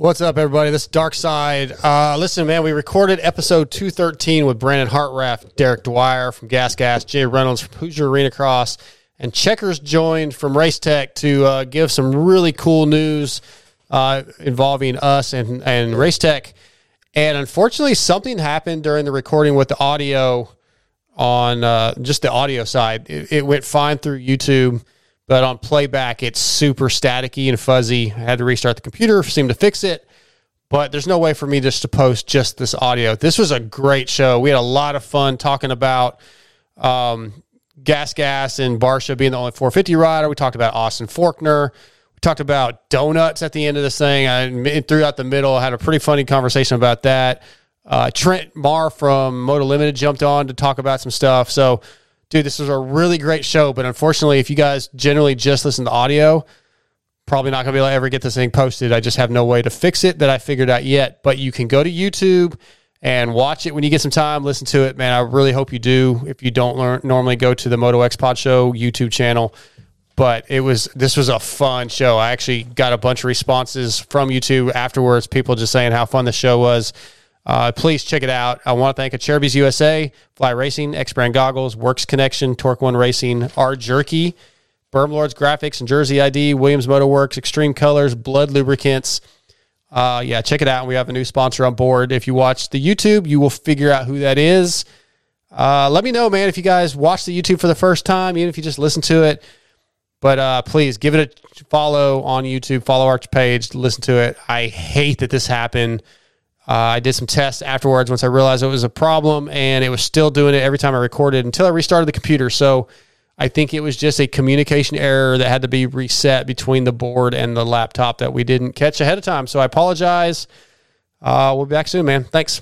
What's up, everybody? This is Dark Side. Uh, listen, man, we recorded episode 213 with Brandon Hartranft, Derek Dwyer from Gas Gas, Jay Reynolds from Hoosier Arena Cross, and Checkers joined from Race Tech to uh, give some really cool news uh, involving us and, and Race Tech. And unfortunately, something happened during the recording with the audio on uh, just the audio side. It, it went fine through YouTube but on playback, it's super staticky and fuzzy. I had to restart the computer, seemed to fix it, but there's no way for me just to post just this audio. This was a great show. We had a lot of fun talking about um, Gas Gas and Barcia being the only 450 rider. We talked about Austin Forkner. We talked about donuts at the end of this thing. I threw out the middle. I had a pretty funny conversation about that. Uh, Trent Marr from Moto Limited jumped on to talk about some stuff. So dude, this was a really great show. But unfortunately, if you guys generally just listen to audio, probably not going to be able to ever get this thing posted. I just have no way to fix it that I figured out yet. But you can go to YouTube and watch it when you get some time. Listen to it, man. I really hope you do. If you don't learn, normally go to the Moto X Pod Show YouTube channel. But it was this was a fun show. I actually got a bunch of responses from YouTube afterwards. People just saying how fun the show was. Uh, please check it out. I want to thank Acerbis USA, Fly Racing, EKS Brand Goggles, Works Connection, Torque One Racing, R Jerky, Berm Lords Graphics and Jersey ID, Williams Motor Works, Extreme Colors, Blud Lubricants. Uh, yeah, check it out. We have a new sponsor on board. If you watch the YouTube, you will figure out who that is. Uh, let me know, man, if you guys watch the YouTube for the first time, even if you just listen to it. But uh, please give it a follow on YouTube, follow our page, listen to it. I hate that this happened. Uh, I did some tests afterwards once I realized it was a problem, and it was still doing it every time I recorded until I restarted the computer. So I think it was just a communication error that had to be reset between the board and the laptop that we didn't catch ahead of time. So I apologize. Uh, we'll be back soon, man. Thanks.